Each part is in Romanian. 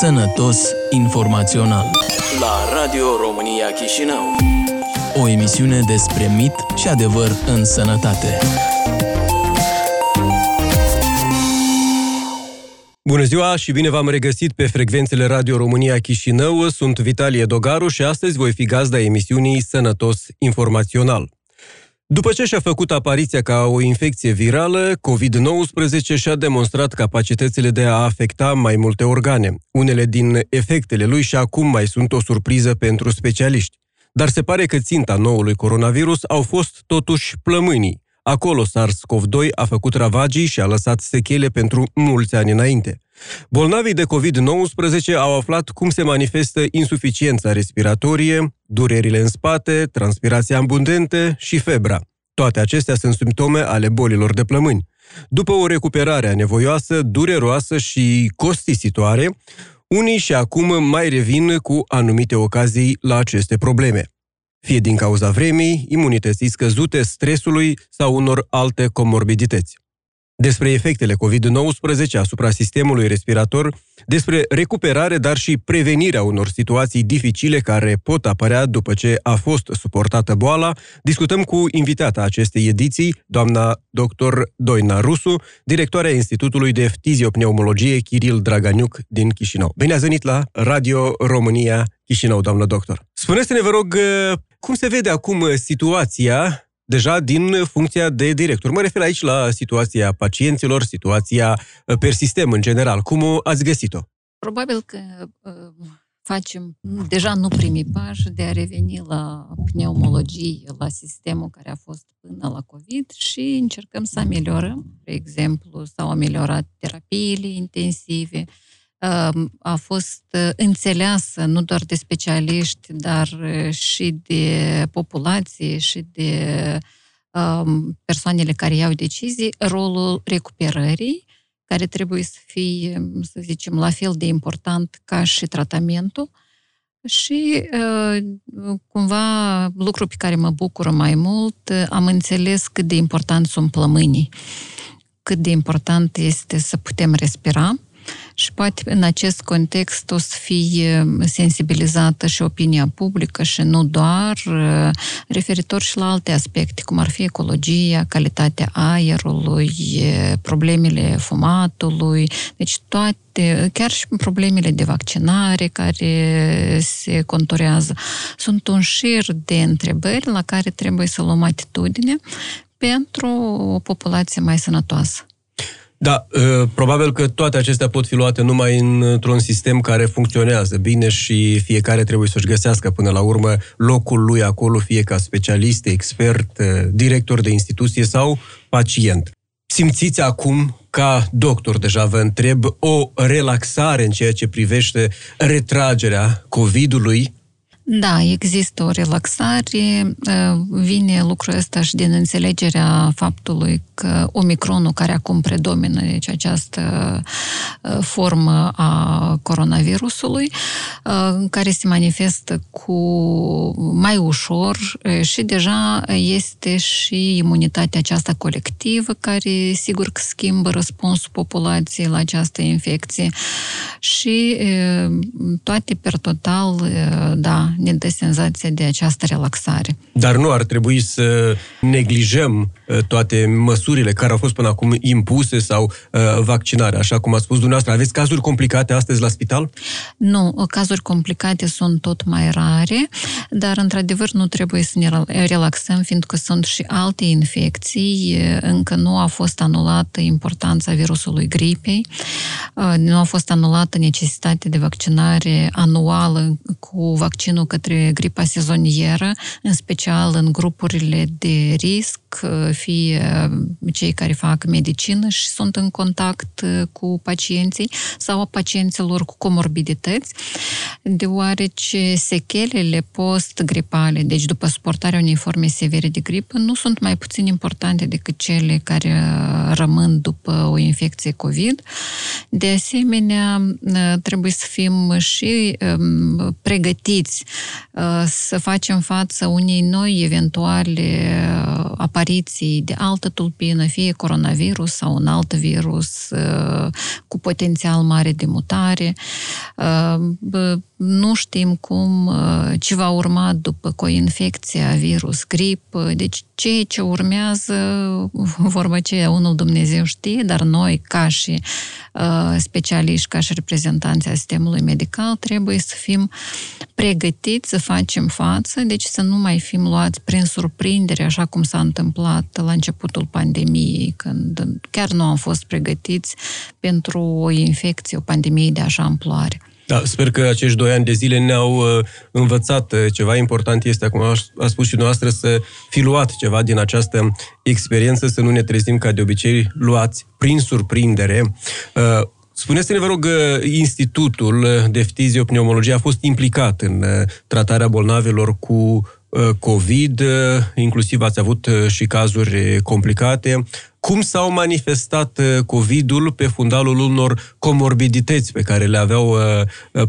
Sănătos informațional la Radio România Chișinău. O emisiune despre mit și adevăr în sănătate. Bună ziua și bine v-am regăsit pe frecvențele Radio România Chișinău. Sunt Vitalie Dogaru și astăzi voi fi gazda emisiunii Sănătos Informațional. După ce și-a făcut apariția ca o infecție virală, COVID-19 și-a demonstrat capacitățile de a afecta mai multe organe. Unele din efectele lui și acum mai sunt o surpriză pentru specialiști. Dar se pare că ținta noului coronavirus au fost totuși plămânii. Acolo SARS-CoV-2 a făcut ravagii și a lăsat sechele pentru mulți ani înainte. Bolnavii de COVID-19 au aflat cum se manifestă insuficiența respiratorie, durerile în spate, transpirația abundentă și febra. Toate acestea sunt simptome ale bolilor de plămâni. După o recuperare anevoioasă, dureroasă și costisitoare, unii și acum mai revin cu anumite ocazii la aceste probleme fie din cauza vremii, imunității scăzute, stresului sau unor alte comorbidități despre efectele COVID-19 asupra sistemului respirator, despre recuperare, dar și prevenirea unor situații dificile care pot apărea după ce a fost suportată boala, discutăm cu invitata acestei ediții, doamna dr. Doina Rusu, directoarea Institutului de Ftiziopneumologie Kiril Draganiuc din Chișinău. Bine ați venit la Radio România Chișinău, doamnă doctor. Spuneți-ne, vă rog, cum se vede acum situația deja din funcția de director. Mă refer aici la situația pacienților, situația uh, per sistem în general. Cum o ați găsit-o? Probabil că uh, facem deja nu primii pași de a reveni la pneumologie, la sistemul care a fost până la COVID și încercăm să ameliorăm. De exemplu, s-au ameliorat terapiile intensive, a fost uh, înțeleasă nu doar de specialiști, dar uh, și de populație și de um, persoanele care iau decizii, rolul recuperării, care trebuie să fie, să zicem, la fel de important ca și tratamentul. Și uh, cumva lucru pe care mă bucură mai mult, am înțeles cât de important sunt plămânii, cât de important este să putem respira, și poate în acest context o să fie sensibilizată și opinia publică și nu doar referitor și la alte aspecte, cum ar fi ecologia, calitatea aerului, problemele fumatului, deci toate, chiar și problemele de vaccinare care se conturează. Sunt un șir de întrebări la care trebuie să luăm atitudine pentru o populație mai sănătoasă. Da, ă, probabil că toate acestea pot fi luate numai într-un sistem care funcționează bine și fiecare trebuie să-și găsească până la urmă locul lui acolo, fie ca specialist, expert, ă, director de instituție sau pacient. Simțiți acum, ca doctor deja vă întreb, o relaxare în ceea ce privește retragerea COVID-ului da, există o relaxare. Ă, vine lucrul ăsta și din înțelegerea faptului că Omicronul, care acum predomină, deci această ă, formă a coronavirusului, ă, care se manifestă cu mai ușor și deja este și imunitatea aceasta colectivă, care sigur că schimbă răspunsul populației la această infecție și toate per total, da, ne dă senzația de această relaxare. Dar nu ar trebui să neglijăm uh, toate măsurile care au fost până acum impuse sau uh, vaccinarea, așa cum a spus dumneavoastră. Aveți cazuri complicate astăzi la spital? Nu, cazuri complicate sunt tot mai rare, dar într-adevăr nu trebuie să ne relaxăm, fiindcă sunt și alte infecții. Încă nu a fost anulată importanța virusului gripei, uh, nu a fost anulată necesitatea de vaccinare anuală cu vaccinul către gripa sezonieră, în special în grupurile de risc, fie cei care fac medicină și sunt în contact cu pacienții sau pacienților cu comorbidități, deoarece sechelele post-gripale, deci după suportarea unei forme severe de gripă, nu sunt mai puțin importante decât cele care rămân după o infecție COVID. De asemenea, trebuie să fim și um, pregătiți Uh, să facem față unei noi eventuale uh, apariții de altă tulpină, fie coronavirus sau un alt virus uh, cu potențial mare de mutare. Nu știm cum, ce va urma după coinfecția, virus, grip, deci ceea ce urmează, vorba aceea, unul Dumnezeu știe, dar noi, ca și specialiști, ca și reprezentanții a sistemului medical, trebuie să fim pregătiți să facem față, deci să nu mai fim luați prin surprindere, așa cum s-a întâmplat la începutul pandemiei, când chiar nu am fost pregătiți pentru o infecție, o pandemie de așa amploare. Da, sper că acești doi ani de zile ne-au uh, învățat uh, ceva important este, acum a, a spus și noastră, să fi luat ceva din această experiență, să nu ne trezim ca de obicei luați prin surprindere. Uh, Spuneți-ne, vă rog, uh, Institutul de Ftiziopneumologie a fost implicat în uh, tratarea bolnavilor cu uh, COVID, inclusiv ați avut și cazuri complicate. Cum s-au manifestat COVID-ul pe fundalul unor comorbidități pe care le aveau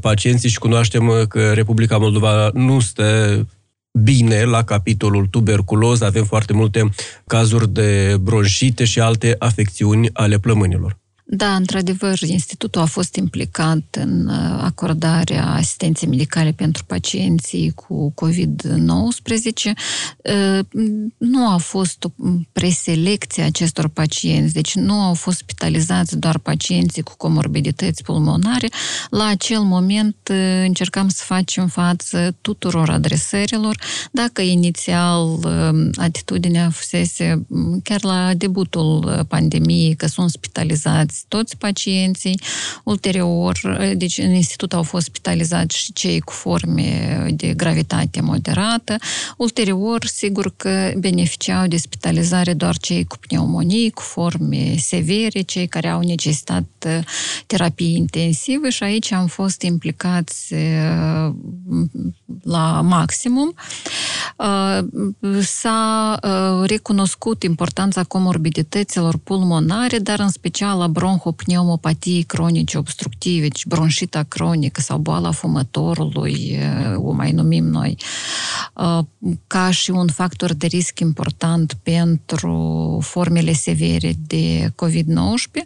pacienții și cunoaștem că Republica Moldova nu stă bine la capitolul tuberculoză, avem foarte multe cazuri de bronșite și alte afecțiuni ale plămânilor. Da, într-adevăr, institutul a fost implicat în uh, acordarea asistenței medicale pentru pacienții cu COVID-19. Uh, nu a fost o preselecție acestor pacienți, deci nu au fost spitalizați doar pacienții cu comorbidități pulmonare. La acel moment uh, încercam să facem față tuturor adresărilor. Dacă inițial atitudinea fusese chiar la debutul pandemiei că sunt spitalizați toți pacienții. Ulterior, deci în institut au fost spitalizați și cei cu forme de gravitate moderată. Ulterior, sigur că beneficiau de spitalizare doar cei cu pneumonii, cu forme severe, cei care au necesitat uh, terapie intensivă și aici am fost implicați uh, la maximum. Uh, s-a recunoscut importanța comorbidităților pulmonare, dar în special a bron bronhopneumopatii cronice obstructive, deci bronșita cronică sau boala fumătorului, o mai numim noi, ca și un factor de risc important pentru formele severe de COVID-19.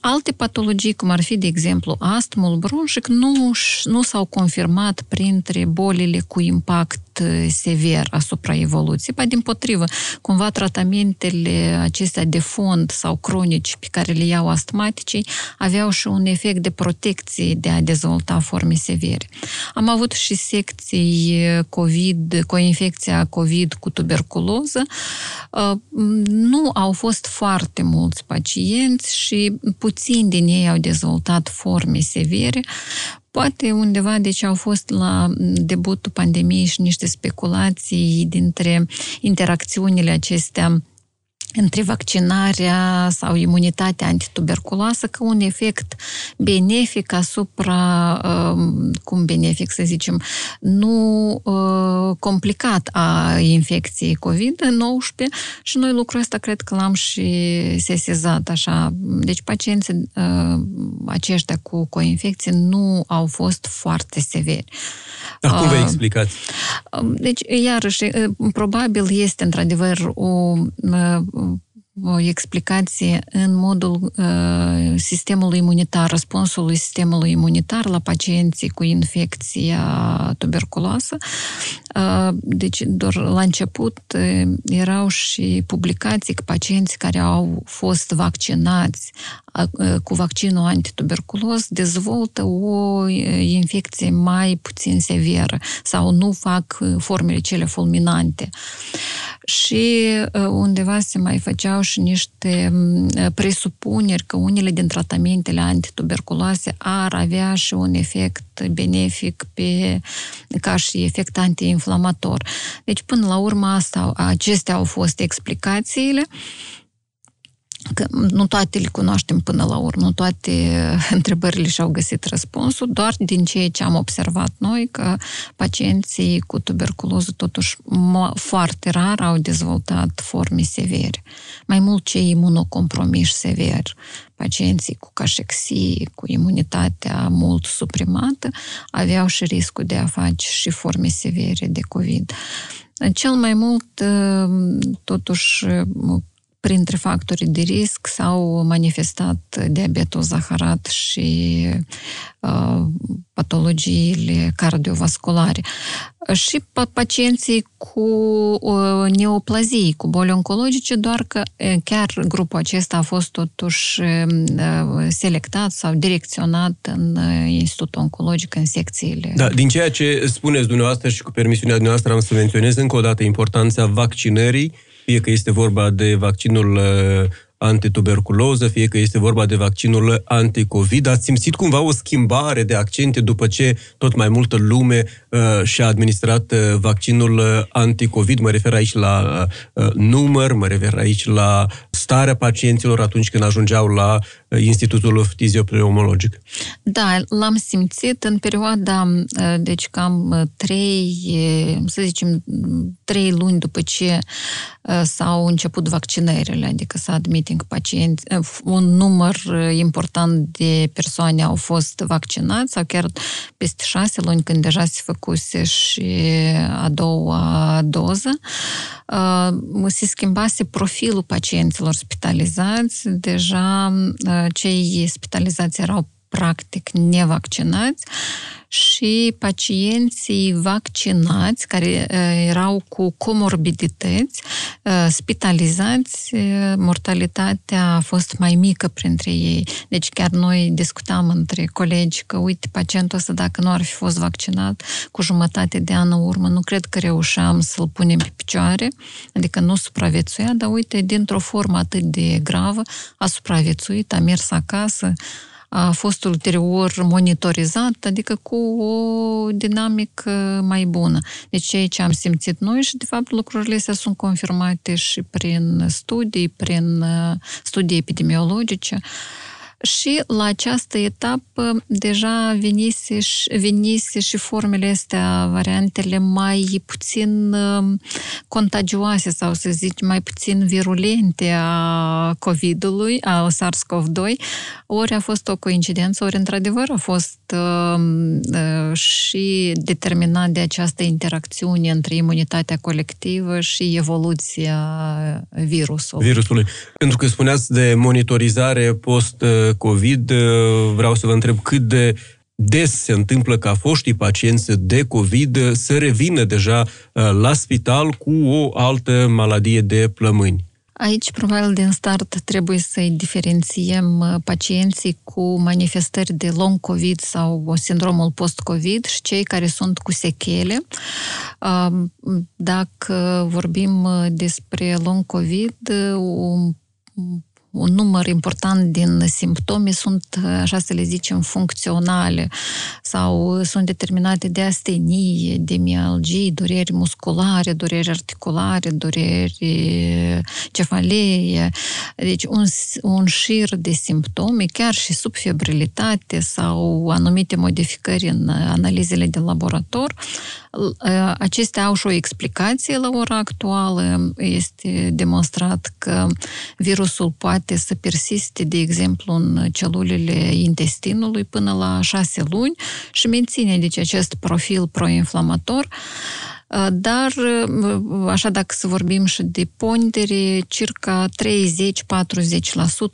Alte patologii, cum ar fi, de exemplu, astmul bronșic, nu, nu s-au confirmat printre bolile cu impact sever asupra evoluției. Ba, din potrivă, cumva tratamentele acestea de fond sau cronici pe care le iau astmaticii aveau și un efect de protecție de a dezvolta forme severe. Am avut și secții COVID, cu infecția COVID cu tuberculoză. Nu au fost foarte mulți pacienți și puțini din ei au dezvoltat forme severe. Poate undeva, deci au fost la debutul pandemiei și niște speculații dintre interacțiunile acestea între vaccinarea sau imunitatea antituberculoasă ca un efect benefic asupra, um, cum benefic să zicem, nu uh, complicat a infecției COVID-19 și noi lucrul ăsta cred că l-am și sesizat așa. Deci pacienții uh, aceștia cu coinfecție nu au fost foarte severi. Dar cum vă uh, explicați? Um, deci, iarăși, probabil este într-adevăr o o explicație în modul uh, sistemului imunitar, răspunsului sistemului imunitar la pacienții cu infecția tuberculoasă. Uh, deci, doar la început uh, erau și publicații că pacienții care au fost vaccinați uh, cu vaccinul antituberculos dezvoltă o uh, infecție mai puțin severă sau nu fac uh, formele cele fulminante. Și undeva se mai făceau și niște presupuneri că unele din tratamentele antituberculoase ar avea și un efect benefic pe, ca și efect antiinflamator. Deci, până la urmă, asta, acestea au fost explicațiile că nu toate le cunoaștem până la urmă, nu toate întrebările și-au găsit răspunsul, doar din ceea ce am observat noi, că pacienții cu tuberculoză totuși foarte rar au dezvoltat forme severe. Mai mult cei imunocompromiși sever, pacienții cu cașexie, cu imunitatea mult suprimată, aveau și riscul de a face și forme severe de COVID. Cel mai mult, totuși, printre factorii de risc s-au manifestat diabetul zaharat și uh, patologiile cardiovasculare. Și pacienții cu uh, neoplazii, cu boli oncologice, doar că chiar grupul acesta a fost totuși uh, selectat sau direcționat în Institutul Oncologic, în secțiile. Da, din ceea ce spuneți dumneavoastră și cu permisiunea dumneavoastră am să menționez încă o dată importanța vaccinării fie că este vorba de vaccinul uh, antituberculoză, fie că este vorba de vaccinul anticovid. Ați simțit cumva o schimbare de accente după ce tot mai multă lume uh, și-a administrat uh, vaccinul uh, anticovid? Mă refer aici la uh, număr, mă refer aici la starea pacienților atunci când ajungeau la uh, Institutul Fiziopreumologic. Da, l-am simțit în perioada, uh, deci cam trei, să zicem, trei luni după ce s-au început vaccinările, adică s-a admit meeting pacienți, un număr important de persoane au fost vaccinați sau chiar peste șase luni când deja se făcuse și a doua doză, se schimbase profilul pacienților spitalizați. Deja cei spitalizați erau practic nevaccinați și pacienții vaccinați care erau cu comorbidități, spitalizați, mortalitatea a fost mai mică printre ei. Deci chiar noi discutam între colegi că, uite, pacientul ăsta, dacă nu ar fi fost vaccinat cu jumătate de an în urmă, nu cred că reușeam să-l punem pe picioare, adică nu supraviețuia, dar uite, dintr-o formă atât de gravă, a supraviețuit, a mers acasă, a fost ulterior monitorizat, adică cu o dinamică mai bună. Deci ceea ce am simțit noi și, de fapt, lucrurile astea sunt confirmate și prin studii, prin uh, studii epidemiologice. Uh, și la această etapă deja venise și, venise și formele astea, variantele mai puțin um, contagioase sau să zic mai puțin virulente a COVID-ului, a SARS-CoV-2, ori a fost o coincidență, ori într-adevăr a fost uh, uh, și determinat de această interacțiune între imunitatea colectivă și evoluția virusului. Virusului. Pentru că spuneați de monitorizare post COVID, vreau să vă întreb cât de des se întâmplă ca foștii pacienți de COVID să revină deja uh, la spital cu o altă maladie de plămâni. Aici, probabil, din start trebuie să-i diferențiem uh, pacienții cu manifestări de long COVID sau sindromul post-COVID și cei care sunt cu sechele. Um, dacă vorbim uh, despre long COVID, un un număr important din simptome sunt, așa să le zicem, funcționale sau sunt determinate de astenie, de mialgii, dureri musculare, dureri articulare, dureri cefalee. Deci un, un șir de simptome, chiar și subfebrilitate sau anumite modificări în analizele de laborator, Acestea au și o explicație la ora actuală. Este demonstrat că virusul poate să persiste, de exemplu, în celulele intestinului până la șase luni și menține deci acest profil proinflamator. Dar, așa dacă să vorbim și de pondere, circa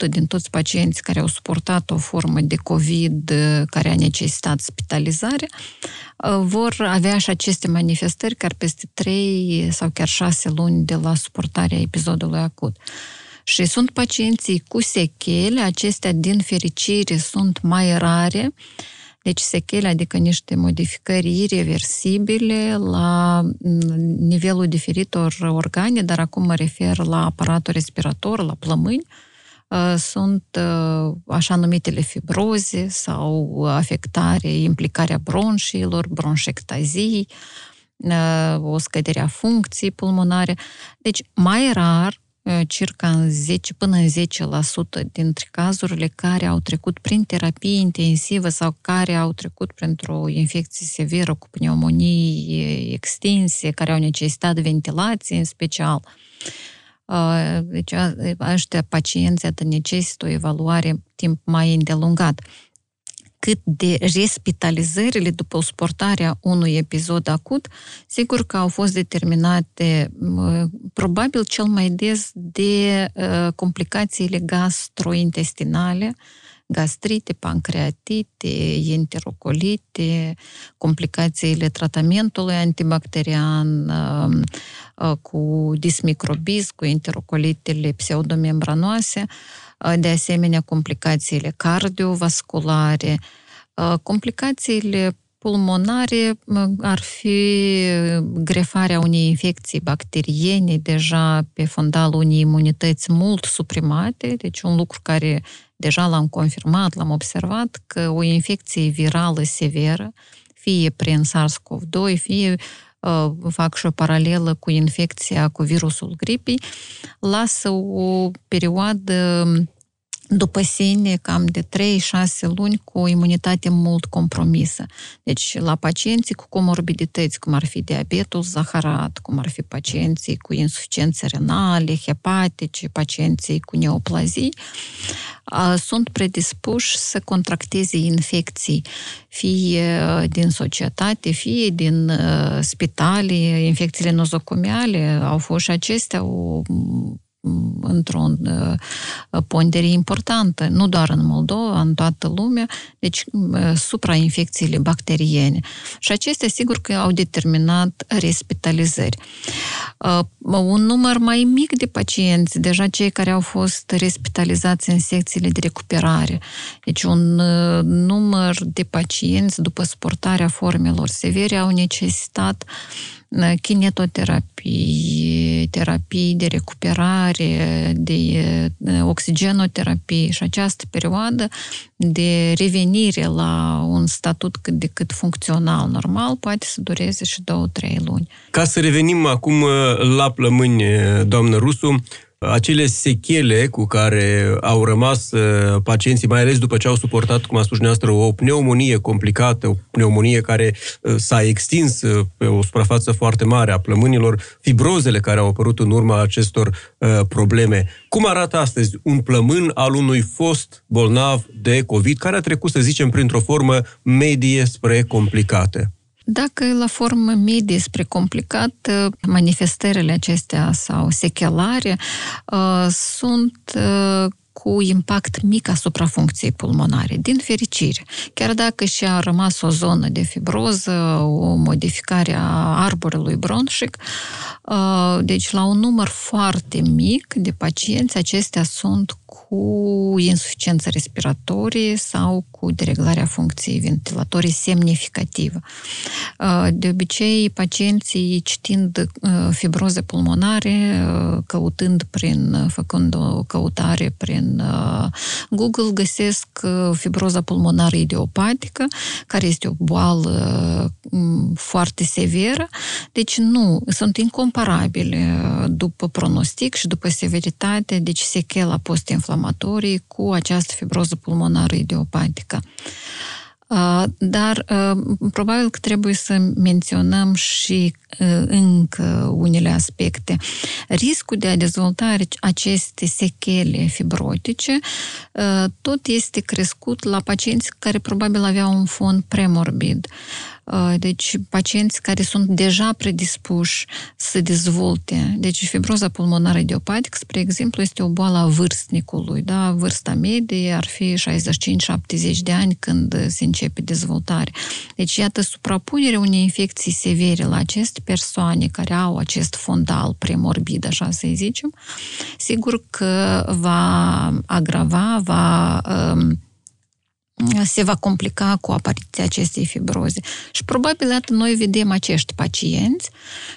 30-40% din toți pacienții care au suportat o formă de COVID care a necesitat spitalizare vor avea și aceste manifestări care peste 3 sau chiar 6 luni de la suportarea episodului acut. Și sunt pacienții cu sechele, acestea din fericire sunt mai rare, deci sechele, adică niște modificări irreversibile la nivelul diferitor organe, dar acum mă refer la aparatul respirator, la plămâni, sunt așa numitele fibroze sau afectare, implicarea bronșilor, bronșectazii, o scădere a funcției pulmonare. Deci, mai rar, circa în 10 până în 10% dintre cazurile care au trecut prin terapie intensivă sau care au trecut printr-o infecție severă cu pneumonii extinse, care au necesitat ventilație în special, deci ăștia pacienții necesită o evaluare timp mai îndelungat. Cât de respitalizările după suportarea unui episod acut, sigur că au fost determinate probabil cel mai des de complicațiile gastrointestinale, gastrite, pancreatite, enterocolite, complicațiile tratamentului antibacterian, cu dismicrobism, cu enterocolitele pseudomembranoase, de asemenea complicațiile cardiovasculare, complicațiile pulmonare ar fi grefarea unei infecții bacteriene deja pe fondalul unei imunități mult suprimate, deci un lucru care deja l-am confirmat, l-am observat, că o infecție virală severă, fie prin SARS-CoV-2, fie uh, fac și o paralelă cu infecția cu virusul gripei, lasă o perioadă după sine cam de 3-6 luni cu o imunitate mult compromisă. Deci la pacienții cu comorbidități, cum ar fi diabetul zaharat, cum ar fi pacienții cu insuficiențe renale, hepatice, pacienții cu neoplazii, sunt predispuși să contracteze infecții, fie din societate, fie din spitale, infecțiile nozocomiale, au fost și acestea o într-o uh, pondere importantă, nu doar în Moldova, în toată lumea, deci uh, suprainfecțiile bacteriene. Și acestea, sigur că au determinat respitalizări. Uh, un număr mai mic de pacienți, deja cei care au fost respitalizați în secțiile de recuperare, deci un număr de pacienți după suportarea formelor severe au necesitat kinetoterapii, terapii de recuperare, de oxigenoterapie și această perioadă de revenire la un statut cât de cât funcțional, normal, poate să dureze și două-trei luni. Ca să revenim acum la plămâni, doamnă Rusu, acele sechele cu care au rămas uh, pacienții, mai ales după ce au suportat, cum a spus dumneavoastră, o pneumonie complicată, o pneumonie care uh, s-a extins uh, pe o suprafață foarte mare a plămânilor, fibrozele care au apărut în urma acestor probleme. Cum arată astăzi un plămân al unui fost bolnav de COVID care a trecut, să zicem, printr-o formă medie spre complicată? Dacă la formă medie spre complicat, manifestările acestea sau sechelare uh, sunt uh, cu impact mic asupra funcției pulmonare, din fericire. Chiar dacă și-a rămas o zonă de fibroză, o modificare a arborelui bronșic, uh, deci la un număr foarte mic de pacienți, acestea sunt cu insuficiență respiratorie sau cu dereglarea funcției ventilatorii semnificativă. Uh, de obicei, pacienții citind uh, fibroze pulmonare, uh, căutând prin, făcând o căutare prin Google, găsesc fibroza pulmonară idiopatică, care este o boală foarte severă, deci nu, sunt incomparabile după pronostic și după severitate, deci sechela post-inflamatorii cu această fibroză pulmonară idiopatică. Dar probabil că trebuie să menționăm și încă unele aspecte. Riscul de a dezvolta aceste sechele fibrotice tot este crescut la pacienți care probabil aveau un fond premorbid. Uh, deci pacienți care sunt deja predispuși să dezvolte. Deci fibroza pulmonară idiopatică, spre exemplu, este o boală a vârstnicului. Da? Vârsta medie ar fi 65-70 de ani când se începe dezvoltare. Deci, iată, suprapunerea unei infecții severe la aceste persoane care au acest fondal premorbid, așa să zicem, sigur că va agrava, va um, se va complica cu apariția acestei fibroze. Și probabil, iată, noi vedem acești pacienți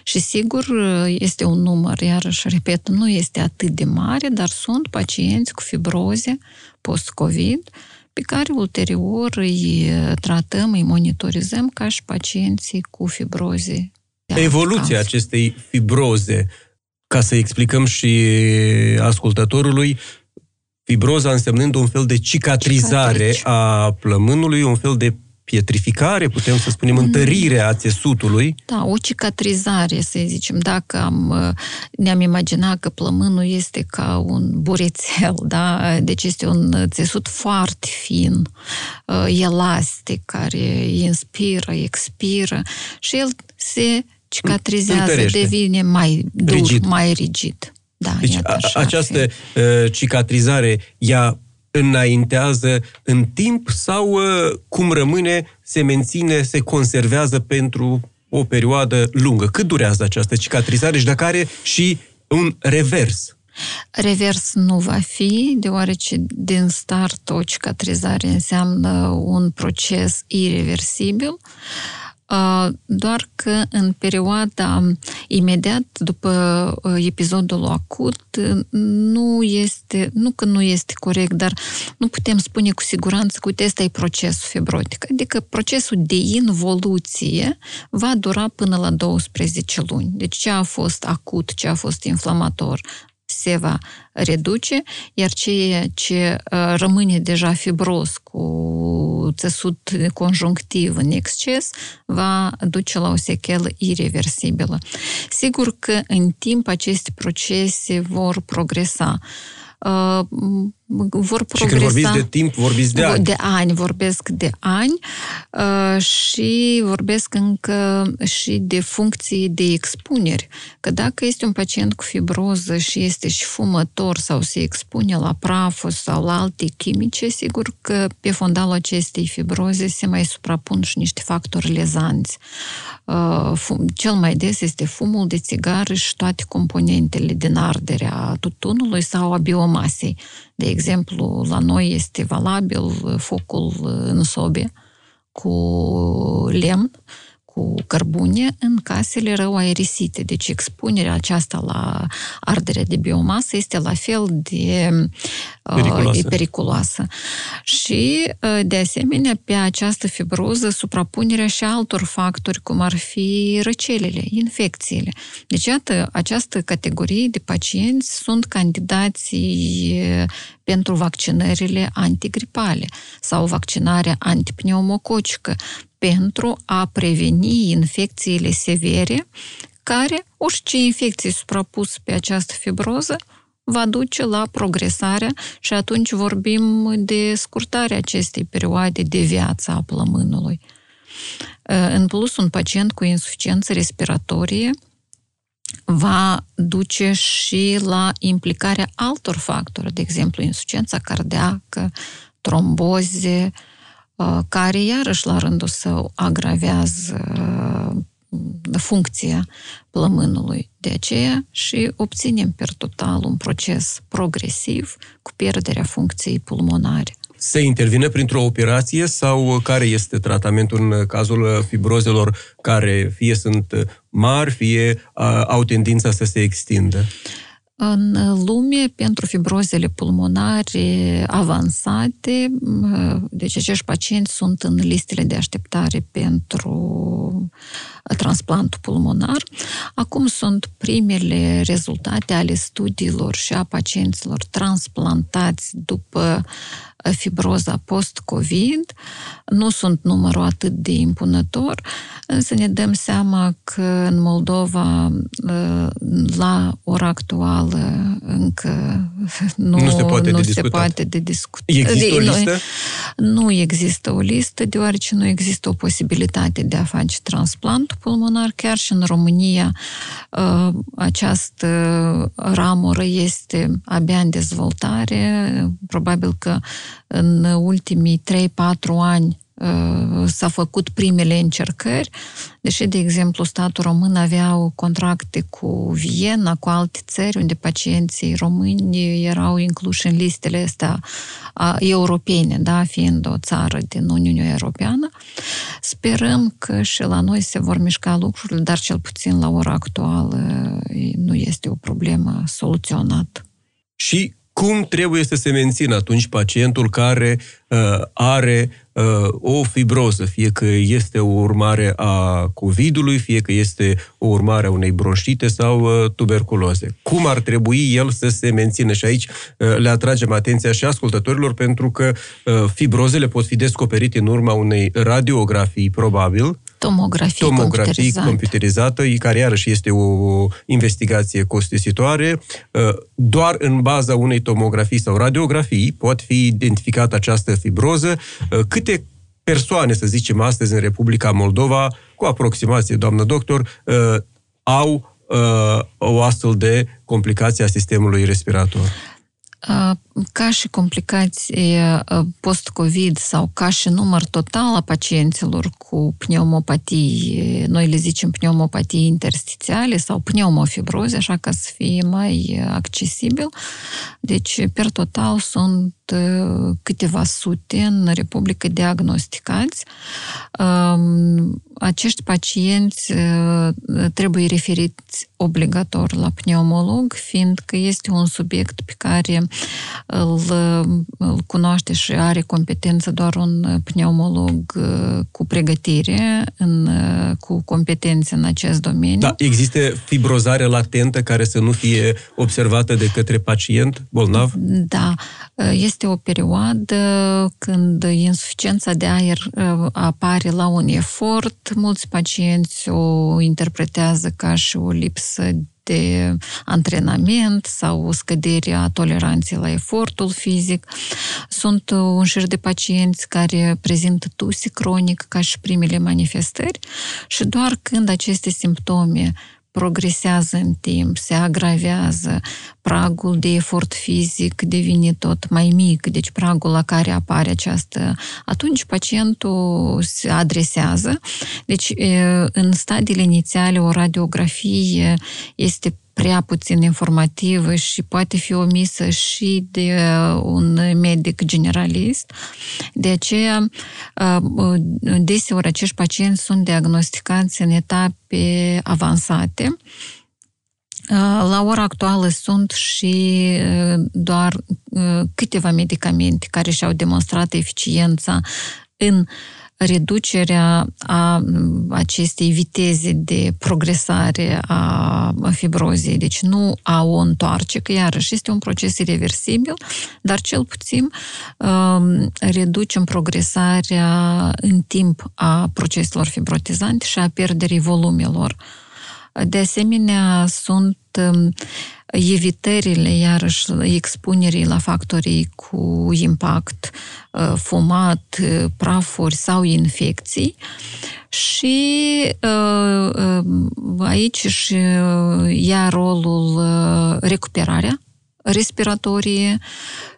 și sigur este un număr, iarăși, repet, nu este atât de mare, dar sunt pacienți cu fibroze post-COVID pe care ulterior îi tratăm, îi monitorizăm ca și pacienții cu fibroze. Evoluția acestei fibroze, ca să explicăm și ascultătorului, fibroza însemnând un fel de cicatrizare Cicatrici. a plămânului, un fel de pietrificare, putem să spunem, întărire a țesutului. Da, o cicatrizare, să zicem. Dacă am, ne-am imaginat că plămânul este ca un burețel, da? deci este un țesut foarte fin, elastic, care inspiră, expiră și el se cicatrizează, Întărește. devine mai dur, Rigid. mai rigid. Da, Deci iată a, așa ar această fi. uh, cicatrizare, ea înaintează în timp sau uh, cum rămâne, se menține, se conservează pentru o perioadă lungă? Cât durează această cicatrizare și dacă are și un revers? Revers nu va fi, deoarece din start o cicatrizare înseamnă un proces irreversibil, uh, doar că în perioada imediat după uh, episodul acut nu este, nu că nu este corect, dar nu putem spune cu siguranță că uite, ăsta e procesul fibrotic. Adică procesul de involuție va dura până la 12 luni. Deci ce a fost acut, ce a fost inflamator, se va reduce, iar ceea ce uh, rămâne deja fibros cu țesut conjunctiv în exces va duce la o sechelă irreversibilă. Sigur că în timp aceste procese vor progresa. Uh, vor Și când progresa... vorbiți de timp, vorbiți de ani. De ani, vorbesc de ani uh, și vorbesc încă și de funcții de expuneri. Că dacă este un pacient cu fibroză și este și fumător sau se expune la praful sau la alte chimice, sigur că pe fondalul acestei fibroze se mai suprapun și niște factori lezanți. Uh, fum, cel mai des este fumul de țigară și toate componentele din arderea tutunului sau a biomasei. De exemplu, la noi este valabil focul în sobe cu lemn, cu cărbune în casele rău aerisite. Deci expunerea aceasta la arderea de biomasă este la fel de Periculoasă. Uh, periculoasă. Și, uh, de asemenea, pe această fibroză, suprapunerea și altor factori, cum ar fi răcelele, infecțiile. Deci, iată, această categorie de pacienți sunt candidații pentru vaccinările antigripale sau vaccinarea antipneumococică pentru a preveni infecțiile severe care, orice infecție suprapus pe această fibroză, va duce la progresarea și atunci vorbim de scurtarea acestei perioade de viață a plămânului. În plus, un pacient cu insuficiență respiratorie va duce și la implicarea altor factori, de exemplu, insuficiența cardiacă, tromboze, care iarăși la rândul său agravează funcția plămânului. De aceea și obținem per total un proces progresiv cu pierderea funcției pulmonare. Se intervine printr-o operație sau care este tratamentul în cazul fibrozelor care fie sunt mari, fie au tendința să se extindă? În lume, pentru fibrozele pulmonare avansate, deci acești pacienți sunt în listele de așteptare pentru transplantul pulmonar. Acum sunt primele rezultate ale studiilor și a pacienților transplantați după fibroza post-COVID. Nu sunt numărul atât de impunător, însă ne dăm seama că în Moldova, la ora actuală, încă nu, nu se poate nu de se discutat. poate de discutat. Există o listă? Nu, nu există o listă, deoarece nu există o posibilitate de a face transplantul pulmonar. Chiar și în România această ramură este abia în dezvoltare. Probabil că în ultimii 3-4 ani s-a făcut primele încercări, deși, de exemplu, statul român avea contracte cu Viena, cu alte țări, unde pacienții români erau incluși în listele astea europene, da, fiind o țară din Uniunea Europeană. Sperăm că și la noi se vor mișca lucrurile, dar cel puțin la ora actuală nu este o problemă soluționată. Și cum trebuie să se mențină atunci pacientul care uh, are uh, o fibroză, fie că este o urmare a COVID-ului, fie că este o urmare a unei bronșite sau uh, tuberculoze. Cum ar trebui el să se mențină? Și aici uh, le atragem atenția și ascultătorilor pentru că uh, fibrozele pot fi descoperite în urma unei radiografii, probabil, tomografie, tomografie computerizată. computerizată, care iarăși este o investigație costisitoare. Doar în baza unei tomografii sau radiografii pot fi identificată această fibroză. Câte persoane, să zicem astăzi, în Republica Moldova, cu aproximație, doamnă doctor, au o astfel de complicație a sistemului respirator? Ca și complicații post-COVID sau ca și număr total a pacienților cu pneumopatii, noi le zicem pneumopatii interstițiale sau pneumofibroze, așa ca să fie mai accesibil. Deci, per total, sunt câteva sute în Republică diagnosticați. Acești pacienți trebuie referiți obligator la pneumolog, fiindcă este un subiect pe care îl, îl cunoaște și are competență doar un pneumolog cu pregătire, în, cu competențe în acest domeniu. Da, există fibrozare latentă care să nu fie observată de către pacient bolnav? Da, este o perioadă când insuficiența de aer apare la un efort. Mulți pacienți o interpretează ca și o lipsă de antrenament sau scăderea toleranței la efortul fizic. Sunt un șir de pacienți care prezintă tuse cronic ca și primele manifestări și doar când aceste simptome progresează în timp, se agravează, pragul de efort fizic devine tot mai mic, deci pragul la care apare această... Atunci pacientul se adresează. Deci, în stadiile inițiale, o radiografie este prea puțin informativă și poate fi omisă și de un medic generalist. De aceea, deseori acești pacienți sunt diagnosticați în etape avansate. La ora actuală sunt și doar câteva medicamente care și-au demonstrat eficiența în reducerea a acestei viteze de progresare a fibrozei. Deci nu a o întoarce, că iarăși este un proces irreversibil, dar cel puțin um, reducem progresarea în timp a proceselor fibrotizante și a pierderii volumelor. De asemenea, sunt um, evitările, iarăși, expunerii la factorii cu impact, uh, fumat, uh, prafuri sau infecții. Și uh, aici și ia rolul recuperarea respiratorie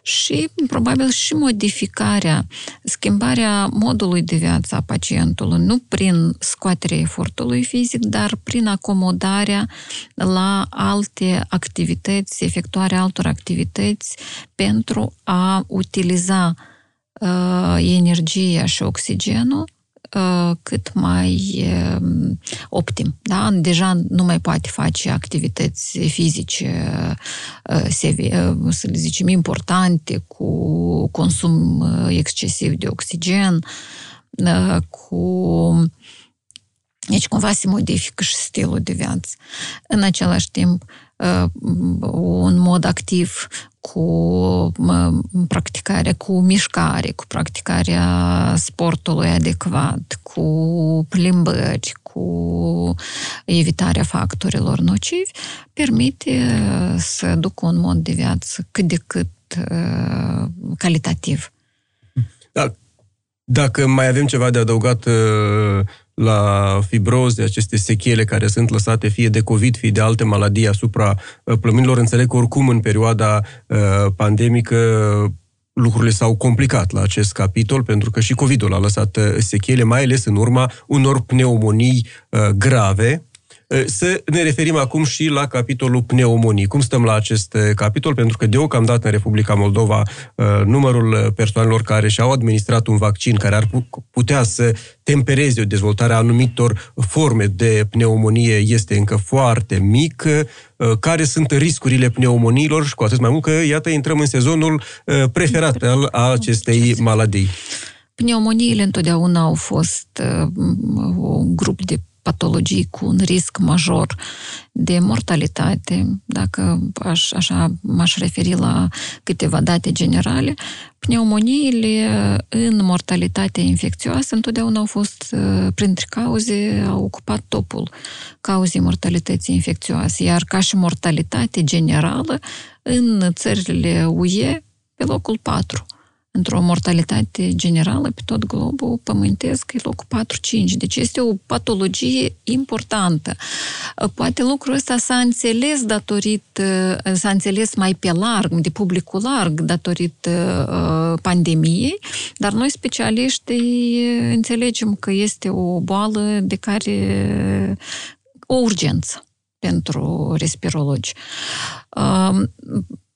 și probabil și modificarea, schimbarea modului de viață a pacientului, nu prin scoaterea efortului fizic, dar prin acomodarea la alte activități, efectuarea altor activități pentru a utiliza uh, energia și oxigenul cât mai optim. Da? Deja nu mai poate face activități fizice, să le zicem, importante, cu consum excesiv de oxigen, cu deci cumva se modifică și stilul de viață. În același timp, un mod activ cu practicarea, cu mișcare, cu practicarea sportului adecvat, cu plimbări, cu evitarea factorilor nocivi, permite să ducă un mod de viață cât de cât calitativ. Da. Dacă mai avem ceva de adăugat la fibroze, aceste sechele care sunt lăsate fie de COVID, fie de alte maladii asupra uh, plămânilor. Înțeleg că oricum în perioada uh, pandemică lucrurile s-au complicat la acest capitol, pentru că și COVID-ul a lăsat uh, sechele, mai ales în urma unor pneumonii grave, să ne referim acum și la capitolul pneumonii. Cum stăm la acest capitol? Pentru că deocamdată în Republica Moldova numărul persoanelor care și-au administrat un vaccin care ar putea să tempereze o dezvoltare a anumitor forme de pneumonie este încă foarte mic. Care sunt riscurile pneumoniilor și cu atât mai mult că, iată, intrăm în sezonul preferat al acestei maladii. Pneumoniile întotdeauna au fost uh, un grup de patologii cu un risc major de mortalitate, dacă aș, așa m-aș referi la câteva date generale, pneumoniile în mortalitatea infecțioasă întotdeauna au fost, printre cauze, au ocupat topul cauzei mortalității infecțioase, iar ca și mortalitate generală în țările UE pe locul 4 într-o mortalitate generală pe tot globul pământesc, e locul 4-5. Deci este o patologie importantă. Poate lucrul ăsta s-a înțeles datorită, s-a înțeles mai pe larg, de publicul larg, datorită uh, pandemiei, dar noi specialiștii înțelegem că este o boală de care o urgență pentru respirologi.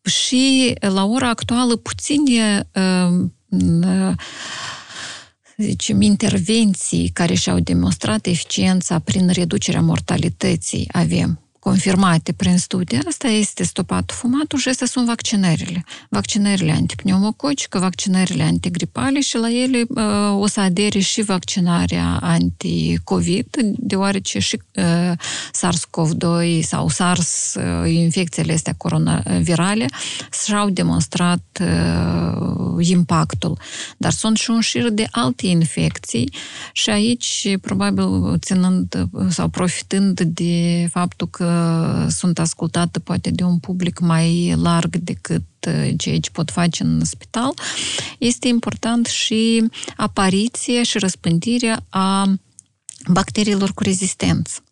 Uh, și la ora actuală puține uh, zicem, intervenții care și-au demonstrat eficiența prin reducerea mortalității avem confirmate prin studii, asta este stopatul fumatul și astea sunt vaccinările. Vaccinările antipneumococică, vaccinările antigripale și la ele uh, o să adere și vaccinarea anti-COVID, deoarece și uh, SARS-CoV-2 sau SARS, uh, infecțiile astea coronavirale, și-au demonstrat uh, impactul. Dar sunt și un șir de alte infecții și aici, probabil, ținând sau profitând de faptul că sunt ascultate poate de un public mai larg decât uh, ceea ce pot face în spital, este important și apariția și răspândirea a bacteriilor cu rezistență.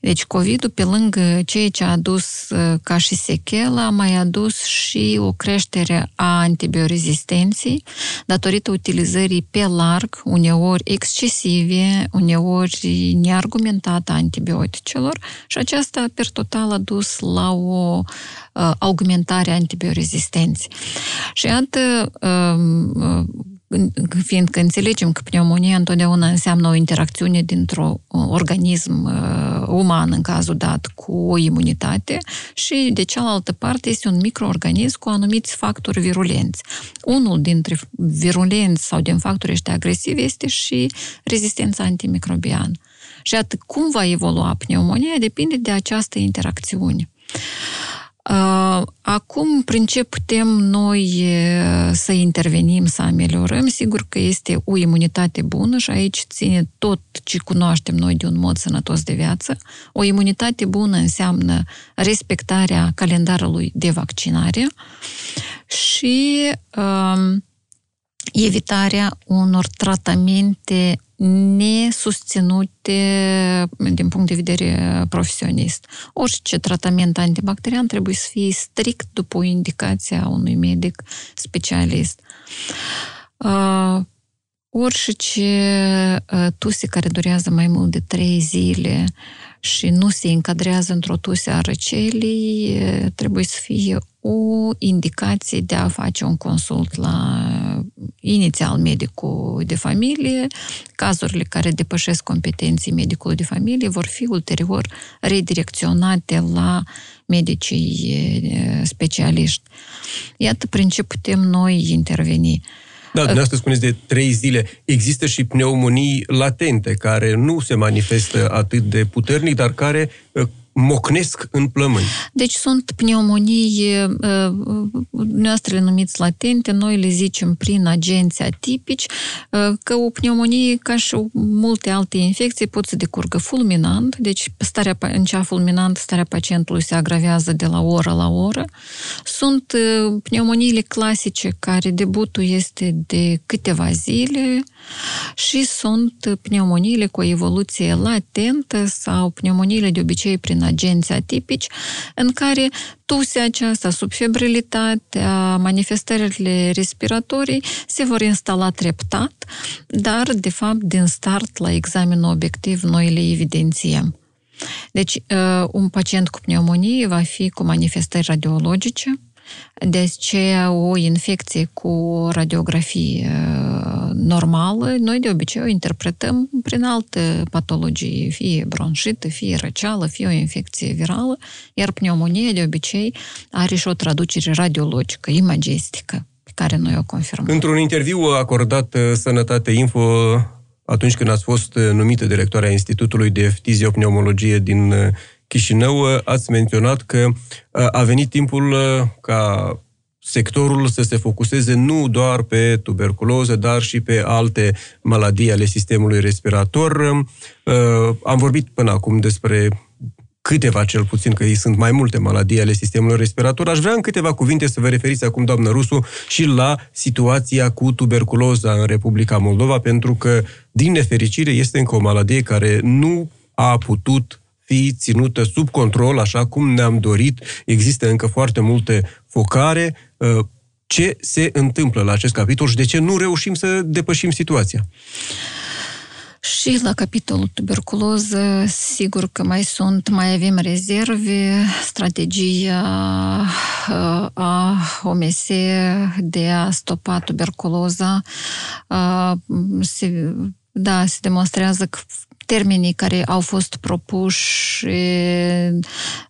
Deci COVID-ul, pe lângă ceea ce a adus uh, ca și sechelă, a mai adus și o creștere a antibiorezistenței datorită utilizării pe larg, uneori excesive, uneori neargumentată a antibioticelor și aceasta per total a dus la o uh, augmentare a antibiorezistenței. Și iată, uh, uh, fiindcă înțelegem că pneumonia întotdeauna înseamnă o interacțiune dintr-un organism uh, uman, în cazul dat, cu o imunitate și, de cealaltă parte, este un microorganism cu anumiți factori virulenți. Unul dintre virulenți sau din factorii ăștia agresivi este și rezistența antimicrobiană. Și atât cum va evolua pneumonia depinde de această interacțiune. Acum, prin ce putem noi să intervenim, să ameliorăm? Sigur că este o imunitate bună și aici ține tot ce cunoaștem noi de un mod sănătos de viață. O imunitate bună înseamnă respectarea calendarului de vaccinare și um, evitarea unor tratamente nesusținute din punct de vedere profesionist. Orice tratament antibacterian trebuie să fie strict după o indicație a unui medic specialist. Uh, orice uh, tuse care durează mai mult de trei zile și nu se încadrează într-o tuse a răcelii, trebuie să fie o indicație de a face un consult la inițial medicul de familie. Cazurile care depășesc competenții medicului de familie vor fi ulterior redirecționate la medicii specialiști. Iată prin ce putem noi interveni. Da, dumneavoastră spuneți de trei zile. Există și pneumonii latente, care nu se manifestă atât de puternic, dar care mocnesc în plămâni. Deci sunt pneumonii, noastre le numiți latente, noi le zicem prin agenți atipici, că o pneumonie, ca și multe alte infecții, pot să decurgă fulminant, deci starea, în cea fulminant, starea pacientului se agravează de la oră la oră. Sunt pneumoniile clasice, care debutul este de câteva zile și sunt pneumoniile cu o evoluție latentă sau pneumoniile de obicei prin agenți atipici, în care tusea aceasta, subfebrilitatea, manifestările respiratorii se vor instala treptat, dar, de fapt, din start, la examenul obiectiv, noi le evidențiem. Deci, uh, un pacient cu pneumonie va fi cu manifestări radiologice, de aceea o infecție cu radiografie normală, noi de obicei o interpretăm prin alte patologii, fie bronșită, fie răceală, fie o infecție virală, iar pneumonia de obicei are și o traducere radiologică, imagistică, pe care noi o confirmăm. Într-un interviu acordat Sănătate Info atunci când ați fost numită directoarea Institutului de Ftiziopneumologie din Chișinău, ați menționat că a venit timpul ca sectorul să se focuseze nu doar pe tuberculoză, dar și pe alte maladii ale sistemului respirator. Am vorbit până acum despre câteva cel puțin, că ei sunt mai multe maladii ale sistemului respirator. Aș vrea în câteva cuvinte să vă referiți acum, doamnă Rusu, și la situația cu tuberculoza în Republica Moldova, pentru că, din nefericire, este încă o maladie care nu a putut fi ținută sub control, așa cum ne-am dorit. Există încă foarte multe focare. Uh, ce se întâmplă la acest capitol și de ce nu reușim să depășim situația? Și la capitolul tuberculoză, sigur că mai sunt, mai avem rezerve, strategia uh, a OMS de a stopa tuberculoza. Uh, se, da, se demonstrează că termenii care au fost propuși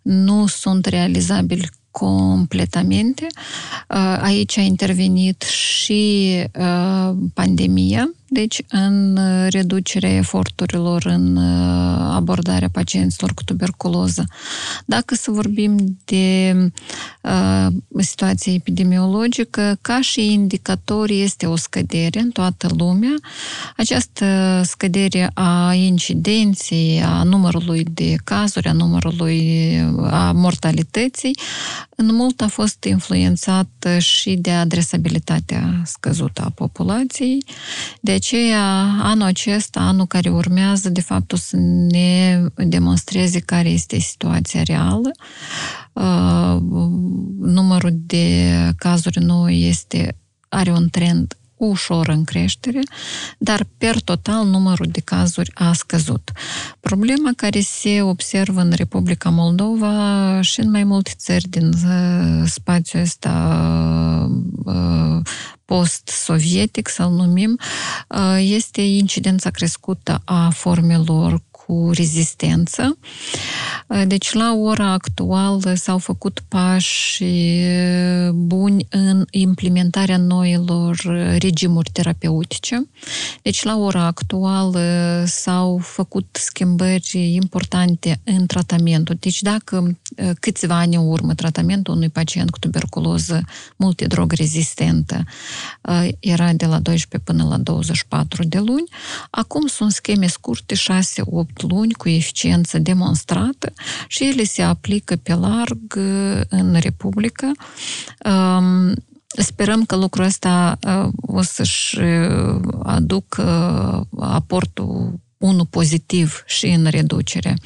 nu sunt realizabili completamente. Uh, aici a intervenit și pandemia, deci, în uh, reducerea eforturilor în uh, abordarea pacienților cu tuberculoză. Dacă să vorbim de uh, situația epidemiologică, ca și indicator este o scădere în toată lumea. Această scădere a incidenței, a numărului de cazuri, a numărului, a mortalității, în mult a fost influențată și de adresabilitatea scăzută a populației, de aceea, anul acesta, anul care urmează, de fapt, o să ne demonstreze care este situația reală. Uh, numărul de cazuri noi este, are un trend ușor în creștere, dar per total numărul de cazuri a scăzut. Problema care se observă în Republica Moldova și în mai multe țări din uh, spațiul ăsta uh, post-sovietic, să-l numim, uh, este incidența crescută a formelor cu rezistență. Deci, la ora actuală s-au făcut pași buni în implementarea noilor regimuri terapeutice. Deci, la ora actuală s-au făcut schimbări importante în tratamentul. Deci, dacă câțiva ani în urmă tratamentul unui pacient cu tuberculoză multidrog rezistentă era de la 12 până la 24 de luni, acum sunt scheme scurte 6-8 luni cu eficiență demonstrată și ele se aplică pe larg uh, în Republică. Um, sperăm că lucrul ăsta uh, o să-și uh, aducă aportul unul pozitiv și în reducere.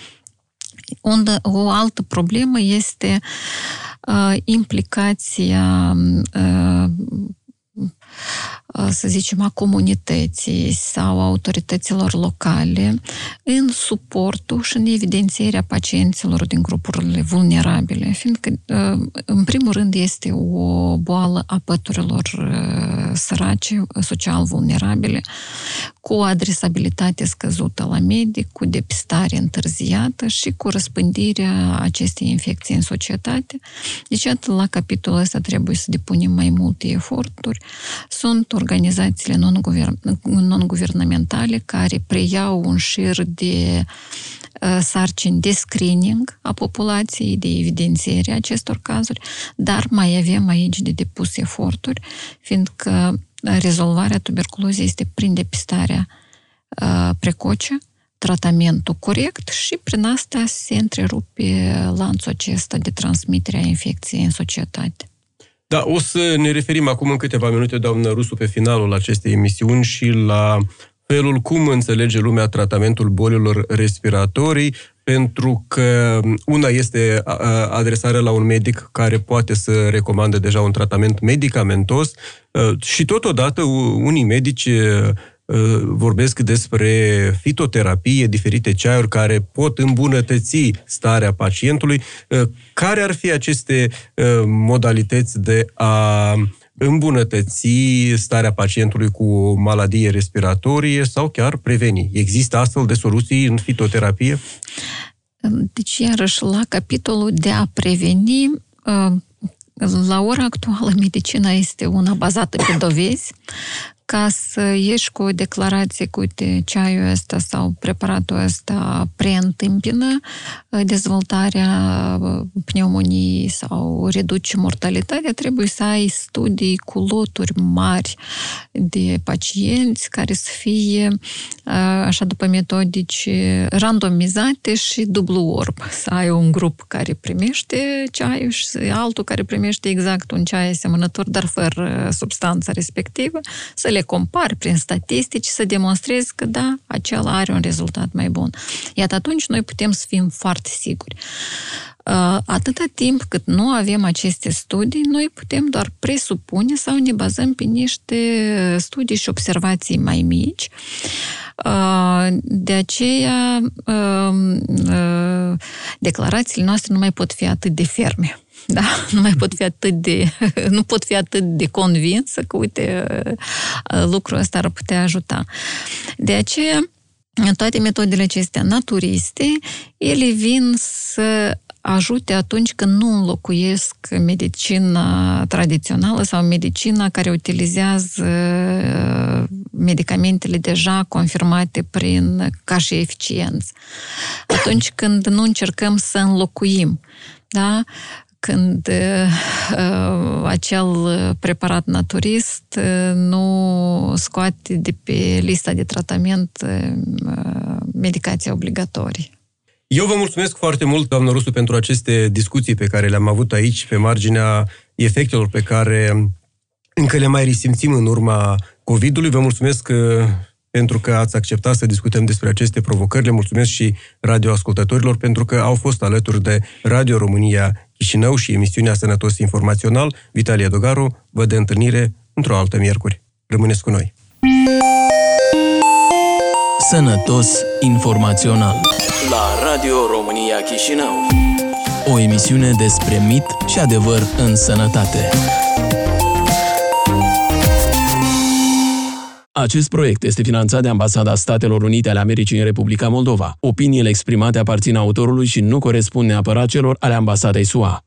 Unde o altă problemă este uh, implicația uh, să zicem, a comunității sau autorităților locale în suportul și în evidențierea pacienților din grupurile vulnerabile, fiindcă, în primul rând, este o boală a păturilor sărace, social vulnerabile, cu o adresabilitate scăzută la medic, cu depistare întârziată și cu răspândirea acestei infecții în societate. Deci, atât la capitolul ăsta trebuie să depunem mai multe eforturi. Sunt organizațiile non-guvernamentale care preiau un șir de sarcini de screening a populației, de evidențiere a acestor cazuri, dar mai avem aici de depus eforturi, fiindcă rezolvarea tuberculozei este prin depistarea precoce, tratamentul corect și prin asta se întrerupe lanțul acesta de transmitere a infecției în societate. Da, o să ne referim acum în câteva minute, doamnă Rusu, pe finalul acestei emisiuni și la felul cum înțelege lumea tratamentul bolilor respiratorii, pentru că una este adresarea la un medic care poate să recomande deja un tratament medicamentos și totodată unii medici Uh, vorbesc despre fitoterapie, diferite ceaiuri care pot îmbunătăți starea pacientului. Uh, care ar fi aceste uh, modalități de a îmbunătăți starea pacientului cu maladie respiratorie sau chiar preveni? Există astfel de soluții în fitoterapie? Deci, iarăși, la capitolul de a preveni, la ora actuală, medicina este una bazată pe dovezi, ca să ieși cu o declarație că, uite, ceaiul ăsta sau preparatul ăsta preîntâmpină dezvoltarea pneumoniei sau reduce mortalitatea, trebuie să ai studii cu loturi mari de pacienți care să fie așa după metodici randomizate și dublu orb. Să ai un grup care primește ceaiul și altul care primește exact un ceai asemănător, dar fără substanța respectivă, să le compari prin statistici, să demonstrezi că da, acela are un rezultat mai bun. Iată atunci noi putem să fim foarte siguri. Atâta timp cât nu avem aceste studii, noi putem doar presupune sau ne bazăm pe niște studii și observații mai mici. De aceea, declarațiile noastre nu mai pot fi atât de ferme. Da, nu mai pot fi atât de, nu pot fi atât de convinsă că, uite, lucrul ăsta ar putea ajuta. De aceea, toate metodele acestea naturiste, ele vin să ajute atunci când nu înlocuiesc medicina tradițională sau medicina care utilizează medicamentele deja confirmate prin ca și eficiență. Atunci când nu încercăm să înlocuim, da? Când uh, acel preparat naturist uh, nu scoate de pe lista de tratament uh, medicația obligatorii. Eu vă mulțumesc foarte mult, doamnă Rusu, pentru aceste discuții pe care le-am avut aici, pe marginea efectelor pe care încă le mai resimțim în urma COVID-ului. Vă mulțumesc uh, pentru că ați acceptat să discutăm despre aceste provocări. Le mulțumesc și radioascultătorilor pentru că au fost alături de Radio România Chișinău și emisiunea Sănătos Informațional. Vitalie Dogaru vă de întâlnire într-o altă miercuri. Rămâneți cu noi! Sănătos Informațional la Radio România Chișinău. O emisiune despre mit și adevăr în sănătate. Acest proiect este finanțat de Ambasada Statelor Unite ale Americii în Republica Moldova. Opiniile exprimate aparțin autorului și nu corespund neapărat celor ale Ambasadei SUA.